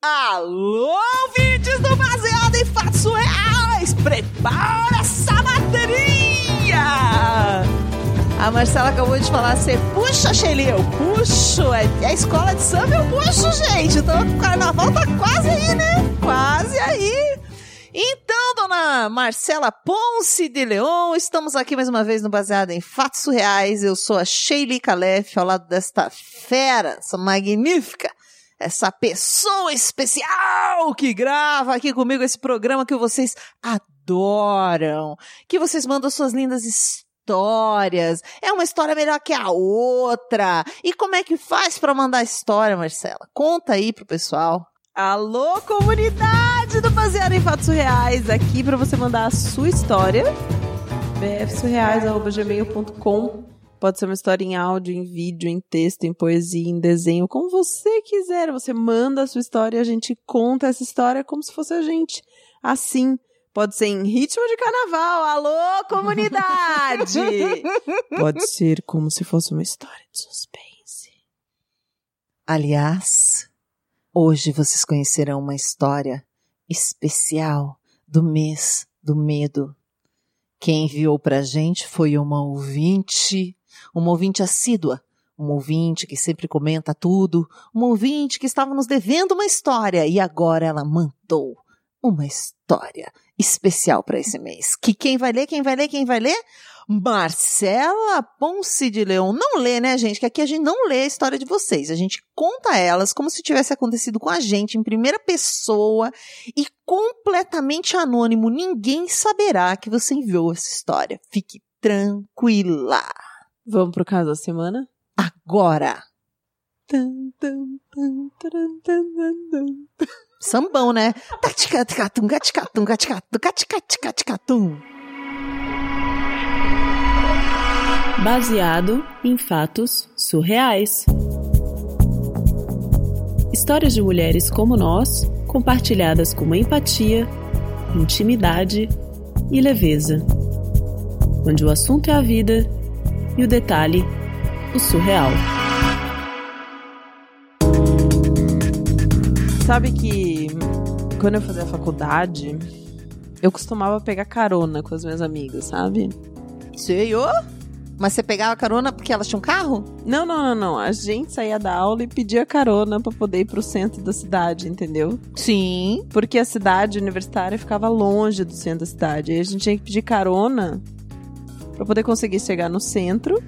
Alô, ouvintes do Baseado em Fatos Reais! Prepara essa bateria! A Marcela acabou de falar, você puxa, Shelly, eu puxo. É, é a escola de samba, eu puxo, gente. Então o carnaval tá quase aí, né? Quase aí. Então, dona Marcela Ponce de Leon, estamos aqui mais uma vez no Baseado em Fatos Reais. Eu sou a Sheili Calef, ao lado desta fera, essa magnífica, essa pessoa especial que grava aqui comigo esse programa que vocês adoram, que vocês mandam suas lindas histórias. É uma história melhor que a outra. E como é que faz para mandar história, Marcela? Conta aí pro pessoal. Alô, comunidade do Baseado em Fatos Reais, aqui para você mandar a sua história. bfsurreais.gmail.com Pode ser uma história em áudio, em vídeo, em texto, em poesia, em desenho, como você quiser. Você manda a sua história e a gente conta essa história como se fosse a gente. Assim, Pode ser em ritmo de carnaval. Alô, comunidade! Pode ser como se fosse uma história de suspense. Aliás, hoje vocês conhecerão uma história especial do mês do medo. Quem enviou pra gente foi uma ouvinte, uma ouvinte assídua, uma ouvinte que sempre comenta tudo, uma ouvinte que estava nos devendo uma história e agora ela mandou uma história especial para esse mês. Que quem vai ler, quem vai ler, quem vai ler? Marcela Ponce de Leão. Não lê, né, gente? Que aqui a gente não lê a história de vocês. A gente conta elas como se tivesse acontecido com a gente em primeira pessoa e completamente anônimo. Ninguém saberá que você enviou essa história. Fique tranquila. Vamos pro caso da semana? Agora. Sambão, né? Taticatum, gaticatum, gaticatum, gaticatum. Baseado em fatos surreais. Histórias de mulheres como nós, compartilhadas com empatia, intimidade e leveza. Onde o assunto é a vida e o detalhe, o surreal. Sabe que quando eu fazia faculdade, eu costumava pegar carona com as minhas amigas, sabe? Sei, ô? Mas você pegava carona porque elas tinham carro? Não, não, não, não. A gente saía da aula e pedia carona para poder ir pro centro da cidade, entendeu? Sim. Porque a cidade universitária ficava longe do centro da cidade. E a gente tinha que pedir carona para poder conseguir chegar no centro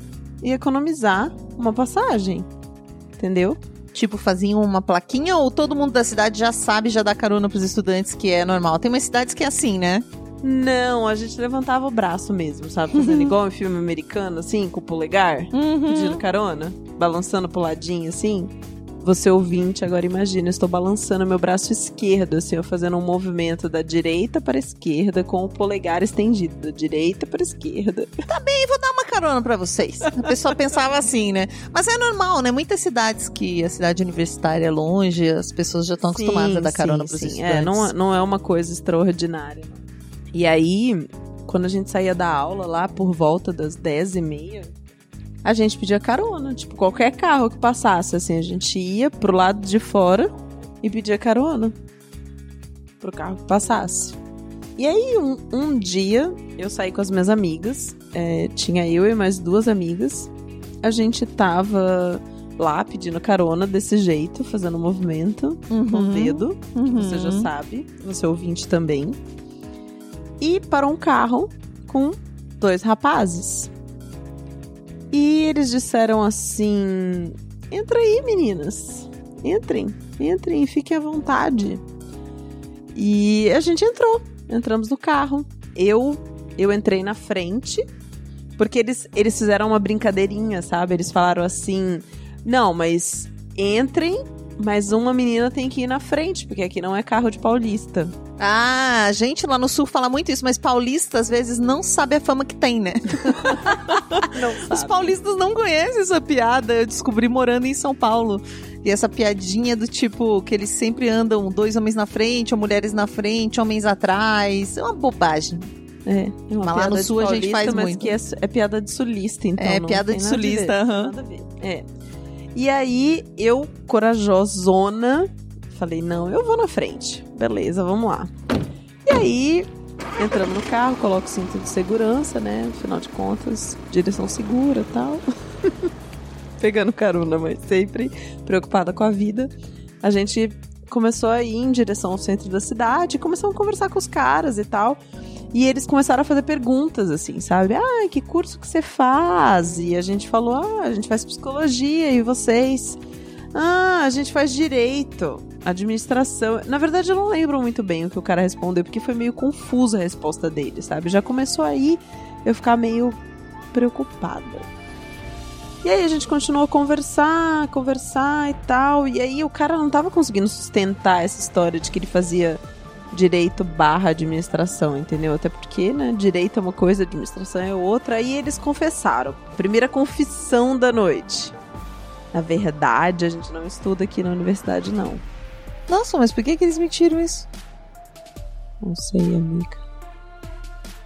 e economizar uma passagem. Entendeu? Tipo, faziam uma plaquinha ou todo mundo da cidade já sabe, já dá carona pros estudantes, que é normal? Tem umas cidades que é assim, né? Não, a gente levantava o braço mesmo, sabe? Fazendo igual em filme americano, assim, com o polegar, Uhum. pedindo carona, balançando pro ladinho, assim. Você ouvinte, agora imagina, eu estou balançando meu braço esquerdo, assim, eu fazendo um movimento da direita para a esquerda com o polegar estendido, da direita para a esquerda. Tá bem, vou dar uma carona pra vocês. A pessoa pensava assim, né? Mas é normal, né? Muitas cidades que a cidade universitária é longe, as pessoas já estão acostumadas a dar carona pros sim. estudantes. É, não, não é uma coisa extraordinária. E aí, quando a gente saía da aula lá por volta das 10 e meia, a gente pedia carona. Tipo, qualquer carro que passasse, assim, a gente ia pro lado de fora e pedia carona. Pro carro que passasse. E aí, um, um dia, eu saí com as minhas amigas. é, tinha eu e mais duas amigas. A gente tava lá pedindo carona desse jeito, fazendo um movimento com o Uhum. dedo que você já Uhum. sabe, você ouvinte também. E parou um carro com dois rapazes. E eles disseram assim: Entra aí, meninas. Entrem, entrem, fiquem à vontade. E a gente entrou. Entramos no carro. Eu eu entrei na frente, porque eles, eles fizeram uma brincadeirinha, sabe? Eles falaram assim: Não, mas entrem, mas uma menina tem que ir na frente, porque aqui não é carro de paulista. Ah, a gente lá no sul fala muito isso, mas paulista às vezes não sabe a fama que tem, né? Não Os paulistas não conhecem essa piada. Eu descobri morando em São Paulo. E essa piadinha do tipo que eles sempre andam dois homens na frente, ou mulheres na frente, homens atrás. É uma bobagem. É, é uma Mas lá no sul a gente paulista, faz mas muito. que é, é piada de sulista, então. É, piada de sulista, aham. Ver. É. E aí, eu, corajosona, falei, não, eu vou na frente. Beleza, vamos lá. E aí, entramos no carro, coloco o cinto de segurança, né? Afinal de contas, direção segura tal. Pegando carona, mas sempre preocupada com a vida. A gente começou a ir em direção ao centro da cidade, começamos a conversar com os caras e tal. E eles começaram a fazer perguntas, assim, sabe? Ah, que curso que você faz? E a gente falou, ah, a gente faz psicologia, e vocês? Ah, a gente faz direito, administração. Na verdade, eu não lembro muito bem o que o cara respondeu, porque foi meio confusa a resposta dele, sabe? Já começou aí eu ficar meio preocupada. E aí a gente continuou a conversar, conversar e tal. E aí o cara não tava conseguindo sustentar essa história de que ele fazia direito barra administração, entendeu? Até porque, né, direito é uma coisa, administração é outra. Aí eles confessaram. Primeira confissão da noite. Na verdade, a gente não estuda aqui na universidade, não. Nossa, mas por que, que eles mentiram isso? Não sei, amiga.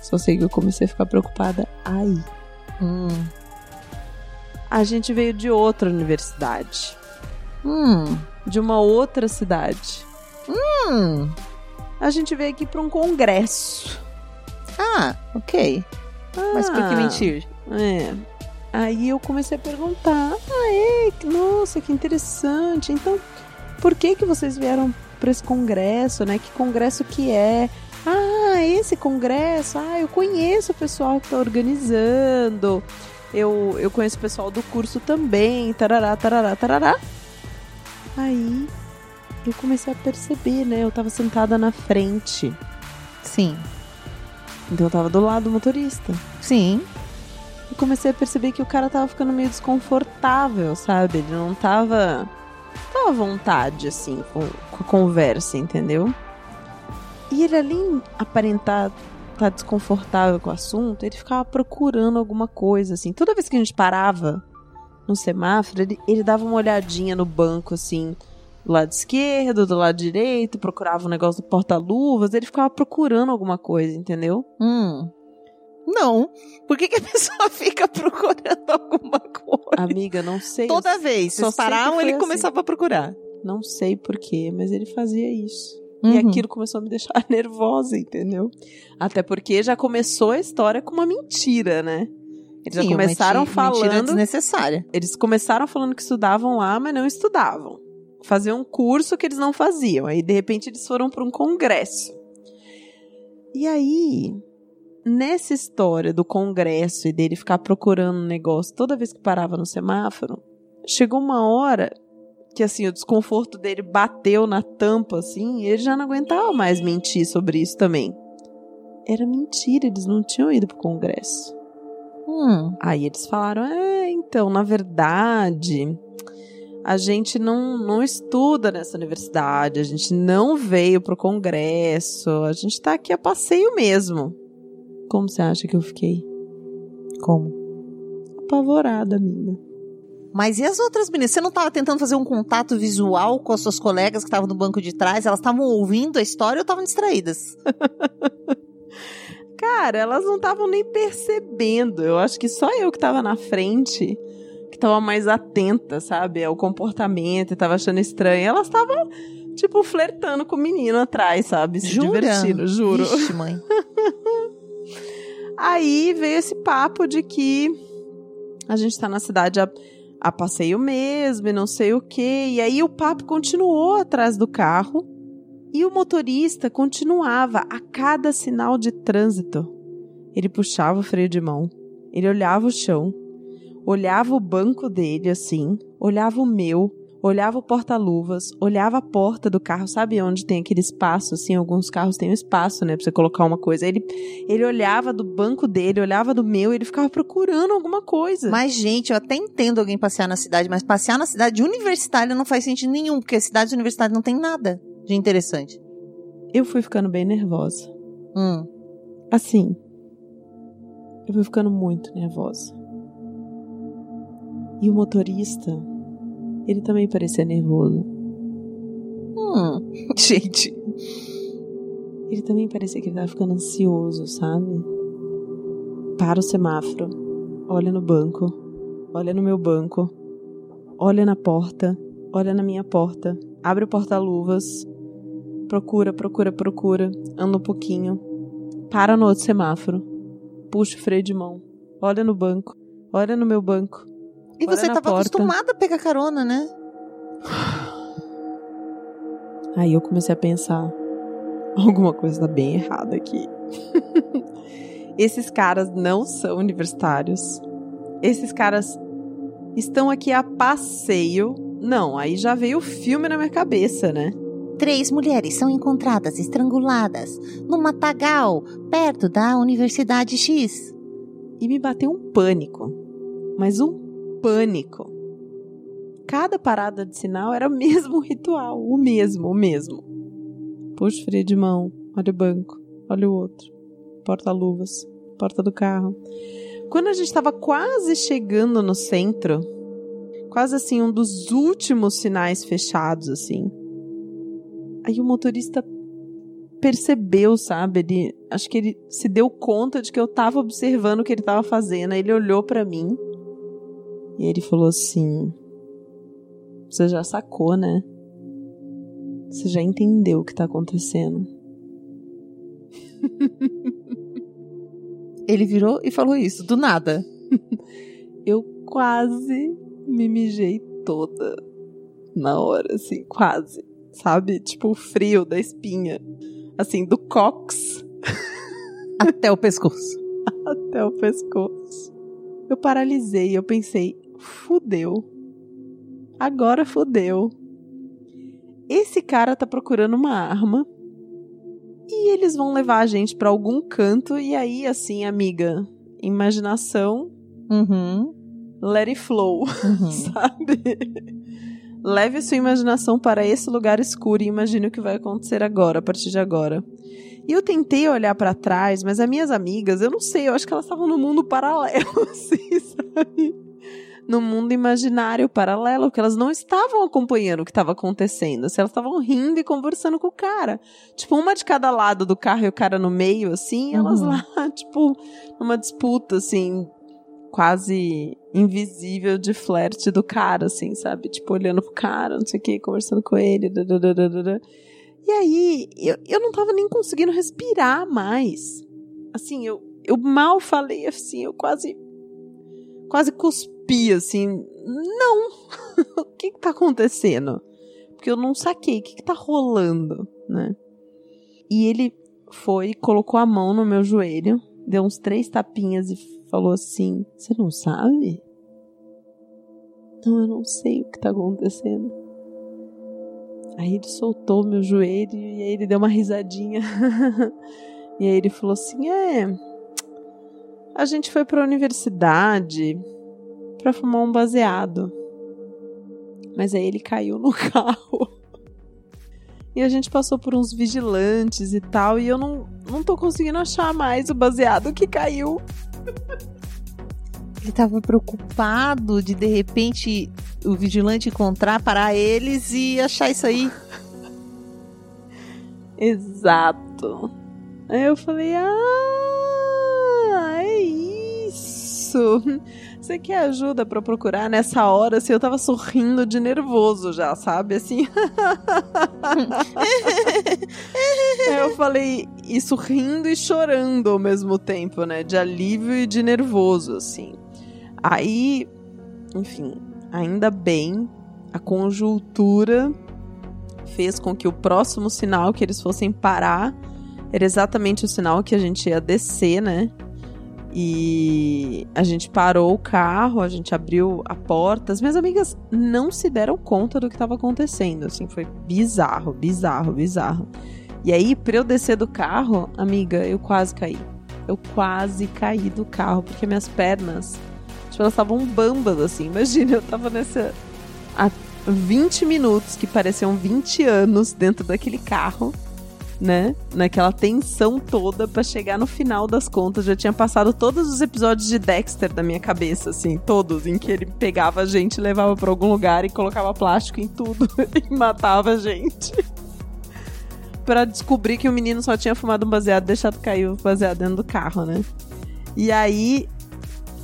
Só sei que eu comecei a ficar preocupada aí. Hum. A gente veio de outra universidade. Hum. De uma outra cidade. Hum. A gente veio aqui para um congresso. Ah, ok. Mas por que Ah, mentir? É. Aí eu comecei a perguntar: ah, é? Nossa, que interessante. Então, por que que vocês vieram para esse congresso, né? Que congresso que é? Ah, esse congresso. Ah, eu conheço o pessoal que tá organizando. Eu, eu conheço o pessoal do curso também. Tarará, tarará, tarará. Aí eu comecei a perceber, né? Eu tava sentada na frente. Sim. Então eu tava do lado do motorista. Sim. Eu comecei a perceber que o cara tava ficando meio desconfortável, sabe? Ele não tava. tava à vontade, assim, com, com a conversa, entendeu? E ele, além aparentar estar desconfortável com o assunto, ele ficava procurando alguma coisa, assim. Toda vez que a gente parava no semáforo, ele, ele dava uma olhadinha no banco, assim, do lado esquerdo, do lado direito, procurava o negócio do porta-luvas, ele ficava procurando alguma coisa, entendeu? Hum. Não. Por que, que a pessoa fica procurando alguma coisa? Amiga, não sei. Toda vez. só paravam, ele assim. começava a procurar. Não sei porquê, mas ele fazia isso. E Uhum. aquilo começou a me deixar nervosa, entendeu? Até porque já começou a história com uma mentira, né? Eles já Sim, uma começaram menti- Mentira falando. desnecessária. Eles começaram falando que estudavam lá, mas não estudavam. Faziam um curso que eles não faziam. Aí, de repente, eles foram para um congresso. E aí, nessa história do congresso e dele ficar procurando um negócio toda vez que parava no semáforo, chegou uma hora que assim o desconforto dele bateu na tampa assim, e ele já não aguentava mais mentir sobre isso também. Era mentira, eles não tinham ido pro congresso. Hum. Aí eles falaram: é, então, na verdade, a gente não, não estuda nessa universidade, a gente não veio pro congresso, a gente tá aqui a passeio mesmo. Como você acha que eu fiquei? Como? Apavorada, amiga. Mas e as outras meninas? Você não estava tentando fazer um contato visual com as suas colegas que estavam no banco de trás? Elas estavam ouvindo a história ou estavam distraídas? Cara, elas não estavam nem percebendo. Eu acho que só eu que tava na frente, tava mais atenta, sabe, ao comportamento e tava achando estranho. Elas estavam, tipo, flertando com o menino atrás, sabe? Se Jura? divertindo, juro. Vixe, mãe. Aí veio esse papo de que a gente tá na cidade a, a passeio mesmo e não sei o quê. E aí o papo continuou atrás do carro e o motorista continuava a cada sinal de trânsito. Ele puxava o freio de mão, ele olhava o chão, olhava o banco dele assim, olhava o meu, olhava o porta-luvas, olhava a porta do carro, sabe onde tem aquele espaço, assim, alguns carros têm um espaço, né, pra você colocar uma coisa. Ele, ele olhava do banco dele, olhava do meu, ele ficava procurando alguma coisa. Mas, gente, eu até entendo alguém passear na cidade, mas passear na cidade universitária não faz sentido nenhum, porque cidades universitárias não tem nada de interessante. Eu fui ficando bem nervosa. Hum. Assim, eu fui ficando muito nervosa. E o motorista, ele também parecia nervoso. Hum. Gente. Ele também parecia que ele tava ficando ansioso, sabe? Para o semáforo, olha no banco, olha no meu banco, olha na porta, olha na minha porta, abre o porta-luvas, procura, procura, procura, anda um pouquinho, para no outro semáforo, puxa o freio de mão, olha no banco, olha no meu banco. E você tava porta. acostumada a pegar carona, né? Aí eu comecei a pensar, alguma coisa tá bem errada aqui. Esses caras não são universitários. Esses caras estão aqui a passeio. Não, aí já veio o filme na minha cabeça, né? Três mulheres são encontradas estranguladas no matagal, perto da Universidade X. E me bateu um pânico. Mas um pânico. Cada parada de sinal era o mesmo ritual. O mesmo, o mesmo. Puxa o freio de mão, olha o banco, olha o outro. Porta-luvas, porta do carro. Quando a gente estava quase chegando no centro, quase assim, um dos últimos sinais fechados, assim. Aí o motorista percebeu, sabe? Ele, acho que ele se deu conta de que eu tava observando o que ele tava fazendo. Aí ele olhou para mim e ele falou assim: Você já sacou, né? Você já entendeu o que tá acontecendo. Ele virou e falou isso, do nada. Eu quase me mijei toda na hora, assim, quase. Sabe? Tipo o frio da espinha. Assim, do cox Até o pescoço. até o pescoço. Eu paralisei, eu pensei, fudeu. Agora fudeu. Esse cara tá procurando uma arma. E eles vão levar a gente pra algum canto. E aí, assim, amiga, imaginação, Uhum. let it flow, uhum. sabe? Leve sua imaginação para esse lugar escuro e imagine o que vai acontecer agora, a partir de agora. E eu tentei olhar pra trás, mas as minhas amigas, eu não sei, eu acho que elas estavam no mundo paralelo, assim, sabe? No mundo imaginário paralelo, que elas não estavam acompanhando o que estava acontecendo. Se elas estavam rindo e conversando com o cara. Tipo, uma de cada lado do carro e o cara no meio, assim, elas Uhum. lá, tipo, numa disputa, assim, quase invisível de flerte do cara, assim, sabe? Tipo, olhando pro cara, não sei o que, conversando com ele. dadadadadada. E aí, eu, eu não tava nem conseguindo respirar mais. Assim, eu, eu mal falei, assim, eu quase. Quase cuspi, assim. Não! o que que tá acontecendo? Porque eu não saquei. O que que tá rolando, né? E ele foi, colocou a mão no meu joelho, deu uns três tapinhas e falou assim: Você não sabe? Não, eu não sei o que tá acontecendo. Aí ele soltou meu joelho e aí ele deu uma risadinha. e aí ele falou assim: É. A gente foi pra universidade pra fumar um baseado. Mas aí ele caiu no carro. E a gente passou por uns vigilantes e tal. E eu não, não tô conseguindo achar mais o baseado que caiu. Ele tava preocupado de de repente o vigilante encontrar, parar eles e achar isso aí. Exato. Aí eu falei: Ah, isso. Você quer ajuda pra procurar nessa hora? Assim, eu tava sorrindo de nervoso já, sabe? Assim. Eu falei isso rindo e chorando ao mesmo tempo, né? De alívio e de nervoso, assim. Aí, enfim, ainda bem, a conjuntura fez com que o próximo sinal que eles fossem parar era exatamente o sinal que a gente ia descer, né? E a gente parou o carro, a gente abriu a porta. As minhas amigas não se deram conta do que estava acontecendo. Assim, foi bizarro, bizarro, bizarro. E aí, pra eu descer do carro, amiga, eu quase caí. Eu quase caí do carro, porque minhas pernas, tipo, elas estavam bambas, assim. Imagina, eu tava nessa. há 20 minutos, que pareciam 20 anos dentro daquele carro né? Naquela tensão toda pra chegar no final das contas. Já tinha passado todos os episódios de Dexter da minha cabeça, assim, todos, em que ele pegava a gente, levava pra algum lugar e colocava plástico em tudo e matava a gente. pra descobrir que o menino só tinha fumado um baseado deixado cair o baseado dentro do carro, né? E aí,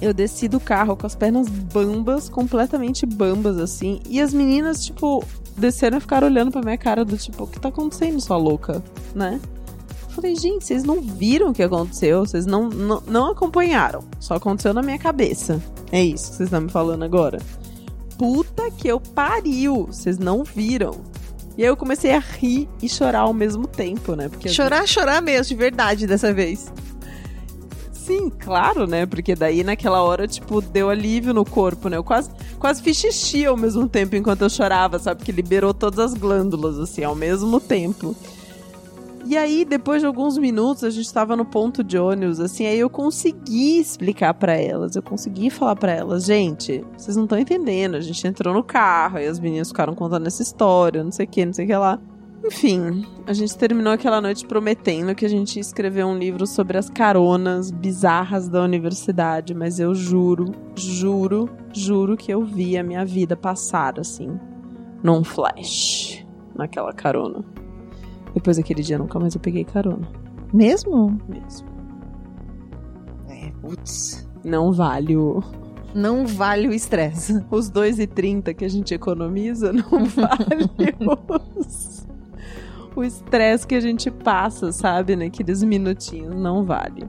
Eu desci do carro com as pernas bambas, completamente bambas, assim. E as meninas, tipo, desceram e ficaram olhando pra minha cara do tipo, o que tá acontecendo, sua louca? Né? Eu falei, gente, vocês não viram o que aconteceu? Vocês não, não, não acompanharam. Só aconteceu na minha cabeça. É isso que vocês estão me falando agora. Puta que eu pariu! Vocês não viram. E aí eu comecei a rir e chorar ao mesmo tempo, né? Porque chorar, chorar mesmo, de verdade, dessa vez. Sim, claro, né? Porque daí naquela hora, tipo, deu alívio no corpo, né? Eu quase, quase fiz xixi ao mesmo tempo enquanto eu chorava, sabe? Porque liberou todas as glândulas, assim, ao mesmo tempo. E aí, depois de alguns minutos, a gente tava no ponto de ônibus, assim, aí eu consegui explicar para elas, eu consegui falar para elas, gente, vocês não estão entendendo, a gente entrou no carro, aí as meninas ficaram contando essa história, não sei o que, não sei o que lá. Enfim, a gente terminou aquela noite prometendo que a gente ia escrever um livro sobre as caronas bizarras da universidade, mas eu juro, juro, juro que eu vi a minha vida passar assim, num flash, naquela carona. Depois daquele dia nunca mais eu peguei carona. Mesmo? Mesmo. É, putz. Não vale o. Não vale o estresse. Os 2,30 que a gente economiza não vale os... o estresse que a gente passa, sabe? Naqueles minutinhos. Não vale.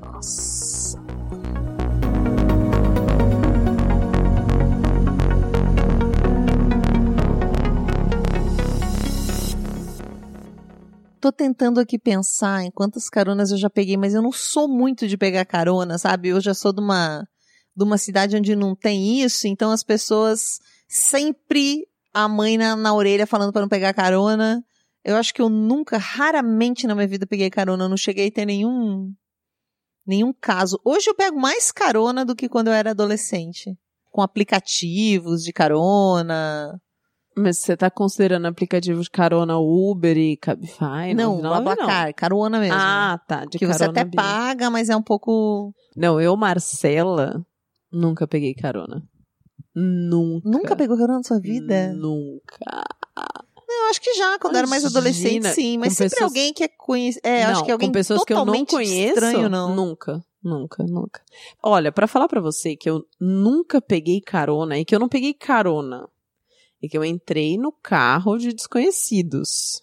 Nossa. tô tentando aqui pensar em quantas caronas eu já peguei, mas eu não sou muito de pegar carona, sabe? Eu já sou de uma, de uma cidade onde não tem isso, então as pessoas sempre a mãe na, na orelha falando para não pegar carona. Eu acho que eu nunca, raramente na minha vida peguei carona, não cheguei a ter nenhum nenhum caso. Hoje eu pego mais carona do que quando eu era adolescente, com aplicativos de carona. Mas você tá considerando aplicativos de carona Uber e Cabify? Não, não Blablacar, carona mesmo. Ah, tá. De que você até paga, mas é um pouco. Não, eu, Marcela, nunca peguei carona. Nunca. Nunca pegou carona na sua vida? Nunca. Eu acho que já, quando Imagina, era mais adolescente, sim. Mas sempre pessoas... alguém que é conhecido. É, não, acho que alguém com pessoas que eu não conheço. Estranho, não. Nunca. Nunca, nunca. Olha, para falar para você que eu nunca peguei carona e que eu não peguei carona e que eu entrei no carro de desconhecidos.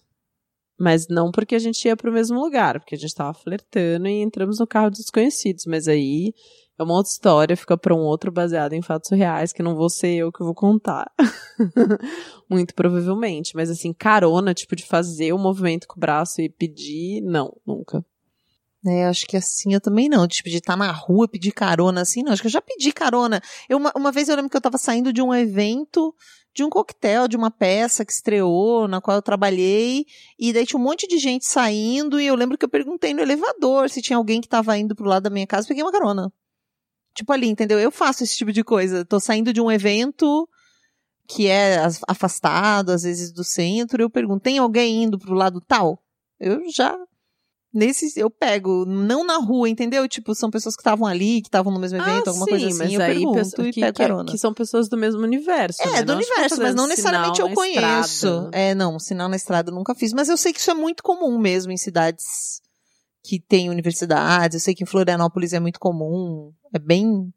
Mas não porque a gente ia para o mesmo lugar, porque a gente estava flertando e entramos no carro de desconhecidos. Mas aí é uma outra história, fica para um outro baseado em fatos reais, que não vou ser eu que vou contar. Muito provavelmente. Mas assim, carona, tipo, de fazer o movimento com o braço e pedir, não, nunca. É, acho que assim eu também não. Tipo, de estar tá na rua, pedir carona, assim, não. Acho que eu já pedi carona. Eu, uma, uma vez eu lembro que eu tava saindo de um evento de um coquetel, de uma peça que estreou, na qual eu trabalhei, e daí tinha um monte de gente saindo, e eu lembro que eu perguntei no elevador se tinha alguém que estava indo pro lado da minha casa, peguei uma carona. Tipo ali, entendeu? Eu faço esse tipo de coisa. Tô saindo de um evento que é afastado, às vezes, do centro, eu pergunto, tem alguém indo pro lado tal? Eu já Nesse eu pego, não na rua, entendeu? Tipo, são pessoas que estavam ali, que estavam no mesmo evento, ah, alguma sim, coisa assim. Eu pergunto e que, pego que, carona. Que são pessoas do mesmo universo. É, né? do não universo, mas não necessariamente eu conheço. Estrada. É, não, sinal na estrada eu nunca fiz, mas eu sei que isso é muito comum mesmo em cidades que têm universidades. Eu sei que em Florianópolis é muito comum. É bem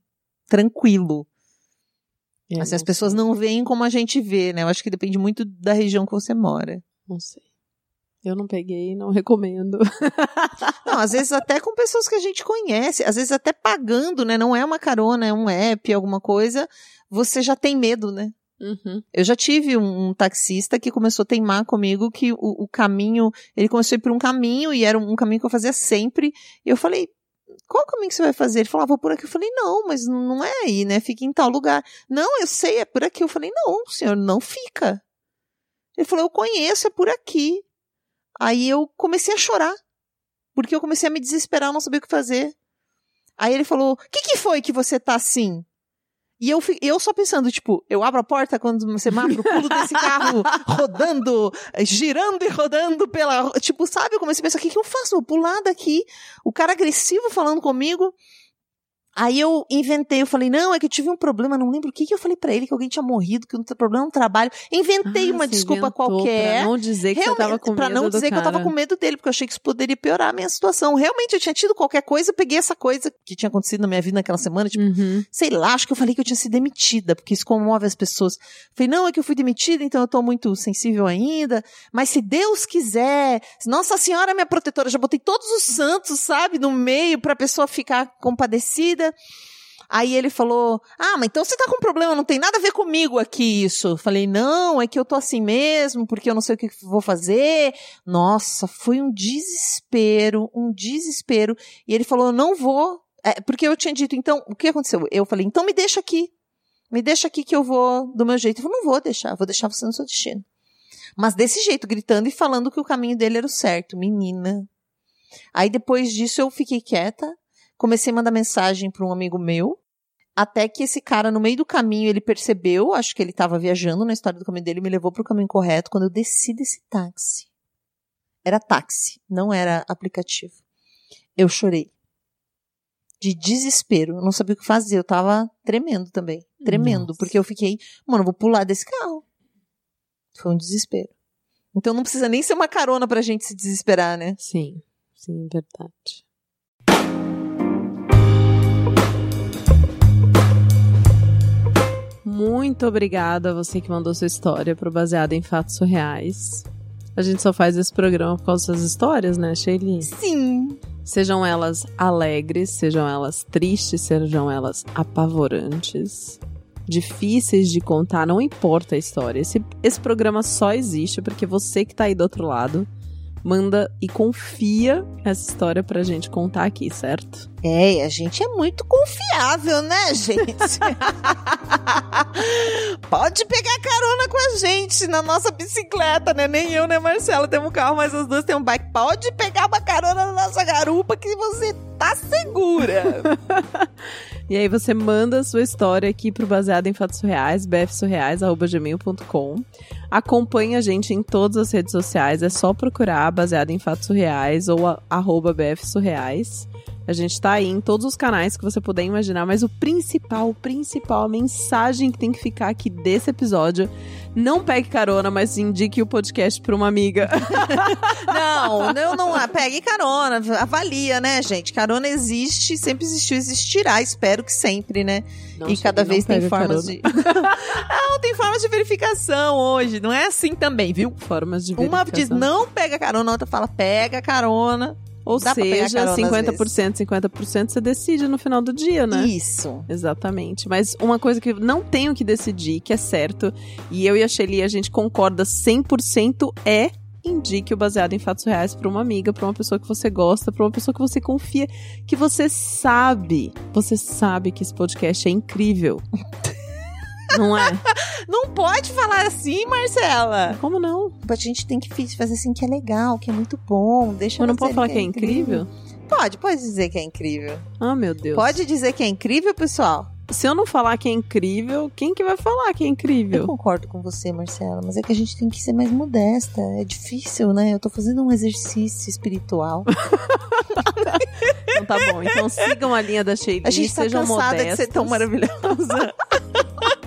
tranquilo. É, assim, as pessoas sei. não veem como a gente vê, né? Eu acho que depende muito da região que você mora. Não sei. Eu não peguei, não recomendo. Não, às vezes até com pessoas que a gente conhece, às vezes até pagando, né? Não é uma carona, é um app, alguma coisa, você já tem medo, né? Uhum. Eu já tive um, um, taxista que começou a teimar comigo que o, o, caminho, ele começou a ir por um caminho e era um, um caminho que eu fazia sempre. E eu falei, qual caminho que você vai fazer? Ele falava, vou por aqui. Eu falei, não, mas não é aí, né? Fica em tal lugar. Não, eu sei, é por aqui. Eu falei, não, senhor, não fica. Ele falou, eu conheço, é por aqui. Aí eu comecei a chorar. Porque eu comecei a me desesperar, não sabia o que fazer. Aí ele falou: O que, que foi que você tá assim? E eu, eu só pensando, tipo, eu abro a porta quando você mata o pulo desse carro rodando, girando e rodando pela. Tipo, sabe? Eu comecei a pensar: o que, que eu faço? Vou pular daqui. O cara agressivo falando comigo. Aí eu inventei, eu falei, não, é que eu tive um problema, não lembro o que, que eu falei pra ele, que alguém tinha morrido, que tem problema no trabalho. Inventei Ah, uma desculpa qualquer. Pra não dizer que você tava com medo pra não dizer que eu tava cara. com medo dele, porque eu achei que isso poderia piorar a minha situação. Realmente, eu tinha tido qualquer coisa, eu peguei essa coisa que tinha acontecido na minha vida naquela semana, tipo, Uhum. sei lá, acho que eu falei que eu tinha sido demitida, porque isso comove as pessoas. Falei, não, é que eu fui demitida, então eu tô muito sensível ainda, mas se Deus quiser, se Nossa Senhora é minha protetora, já botei todos os santos, sabe, no meio pra pessoa ficar compadecida. Aí ele falou: Ah, mas então você tá com problema, não tem nada a ver comigo aqui isso. Eu Falei: Não, é que eu tô assim mesmo, porque eu não sei o que vou fazer. Nossa, foi um desespero, um desespero. E ele falou: Não vou. É, porque eu tinha dito, então, o que aconteceu? Eu falei: Então me deixa aqui. Me deixa aqui que eu vou do meu jeito. Ele falou: Não vou deixar, vou deixar você no seu destino. Mas desse jeito, gritando e falando que o caminho dele era o certo, menina. Aí depois disso eu fiquei quieta, comecei a mandar mensagem para um amigo meu, até que esse cara no meio do caminho ele percebeu, acho que ele estava viajando na história do caminho dele, me levou para o caminho correto quando eu desci desse táxi. Era táxi, não era aplicativo. Eu chorei. De desespero, eu não sabia o que fazer, eu tava tremendo também, tremendo, Nossa. porque eu fiquei, mano, eu vou pular desse carro. Foi um desespero. Então não precisa nem ser uma carona pra gente se desesperar, né? Sim, sim, verdade. Muito obrigada a você que mandou sua história pro Baseado em Fatos Surreais. A gente só faz esse programa por causa dessas histórias, né, Shelly? Sim. Sejam elas alegres, sejam elas tristes, sejam elas apavorantes, difíceis de contar, não importa a história. Esse, esse programa só existe porque você que tá aí do outro lado manda e confia essa história pra gente contar aqui, certo? É, e a gente é muito confiável, né, gente? Pode pegar carona com a gente na nossa bicicleta, né? Nem eu, a Marcela temos um carro, mas as duas têm um bike. Pode pegar uma carona na nossa garupa que você tá segura. E aí você manda a sua história aqui pro Baseado em Fatos Surreais, bfsurreais.gmail.com. Acompanhe a gente em todas as redes sociais, é só procurar Baseado em Fatos Surreais ou a, arroba bfsurreais. A gente tá aí em todos os canais que você puder imaginar, mas o principal, o principal, a mensagem que tem que ficar aqui desse episódio, não pegue carona, mas indique o podcast pra uma amiga. Não, não, não. Pegue carona, avalia, né, gente? Carona existe, sempre existiu, existirá. Espero que sempre, né? Não, e cada vez tem formas de. não, tem formas de verificação hoje. Não é assim também, viu? Formas de Uma verificação. diz não pega carona, a outra fala pega carona. Ou Dá seja, carona às 50%, 50% você decide no final do dia, né? Isso. Exatamente. Mas uma coisa que não tenho que decidir, que é certo, e eu e a Shelly a gente concorda 100% é indique o baseado em fatos reais para uma amiga, para uma pessoa que você gosta, para uma pessoa que você confia, que você sabe, você sabe que esse podcast é incrível. não é? Não pode falar assim, Marcela. Como não? A gente tem que fazer assim que é legal, que é muito bom. Deixa Eu não posso falar que é incrível? Pode, pode dizer que é incrível. Ah, meu Deus. Pode dizer que é incrível, pessoal? Se eu não falar que é incrível, quem que vai falar que é Eu incrível? concordo com você, Marcela, mas é que a gente tem que ser mais modesta. É difícil, né? Eu tô fazendo um exercício espiritual. Então tá bom. Então sigam a linha da Shelly, A gente tá sejam cansada modestas. de ser tão maravilhosa.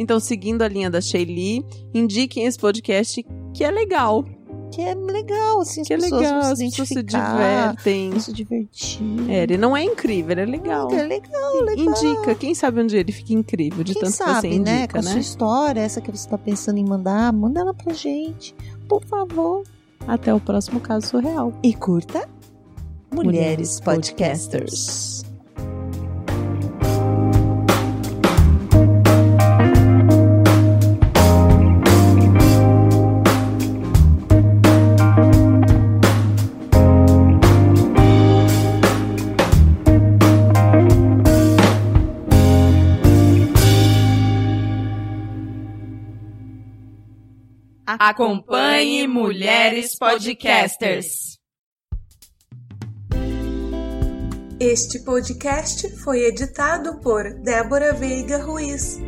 Então, seguindo a linha da Shelly, indiquem esse podcast que é legal. que é legal, assim, as Que é pessoas legal, vão as se pessoas se divertem. vão se divertir. É, ele não é incrível, ele é legal. É legal, legal. Indica, quem sabe um dia ele fica incrível, de Quem tanto sabe, que você né? indica, Com a né? sua história, essa que você tá pensando em mandar, manda ela pra gente, por favor. Até o próximo caso surreal. E curta Mulheres, Mulheres Podcasters. Acompanhe Mulheres Podcasters. Este podcast foi editado por Débora Veiga Ruiz.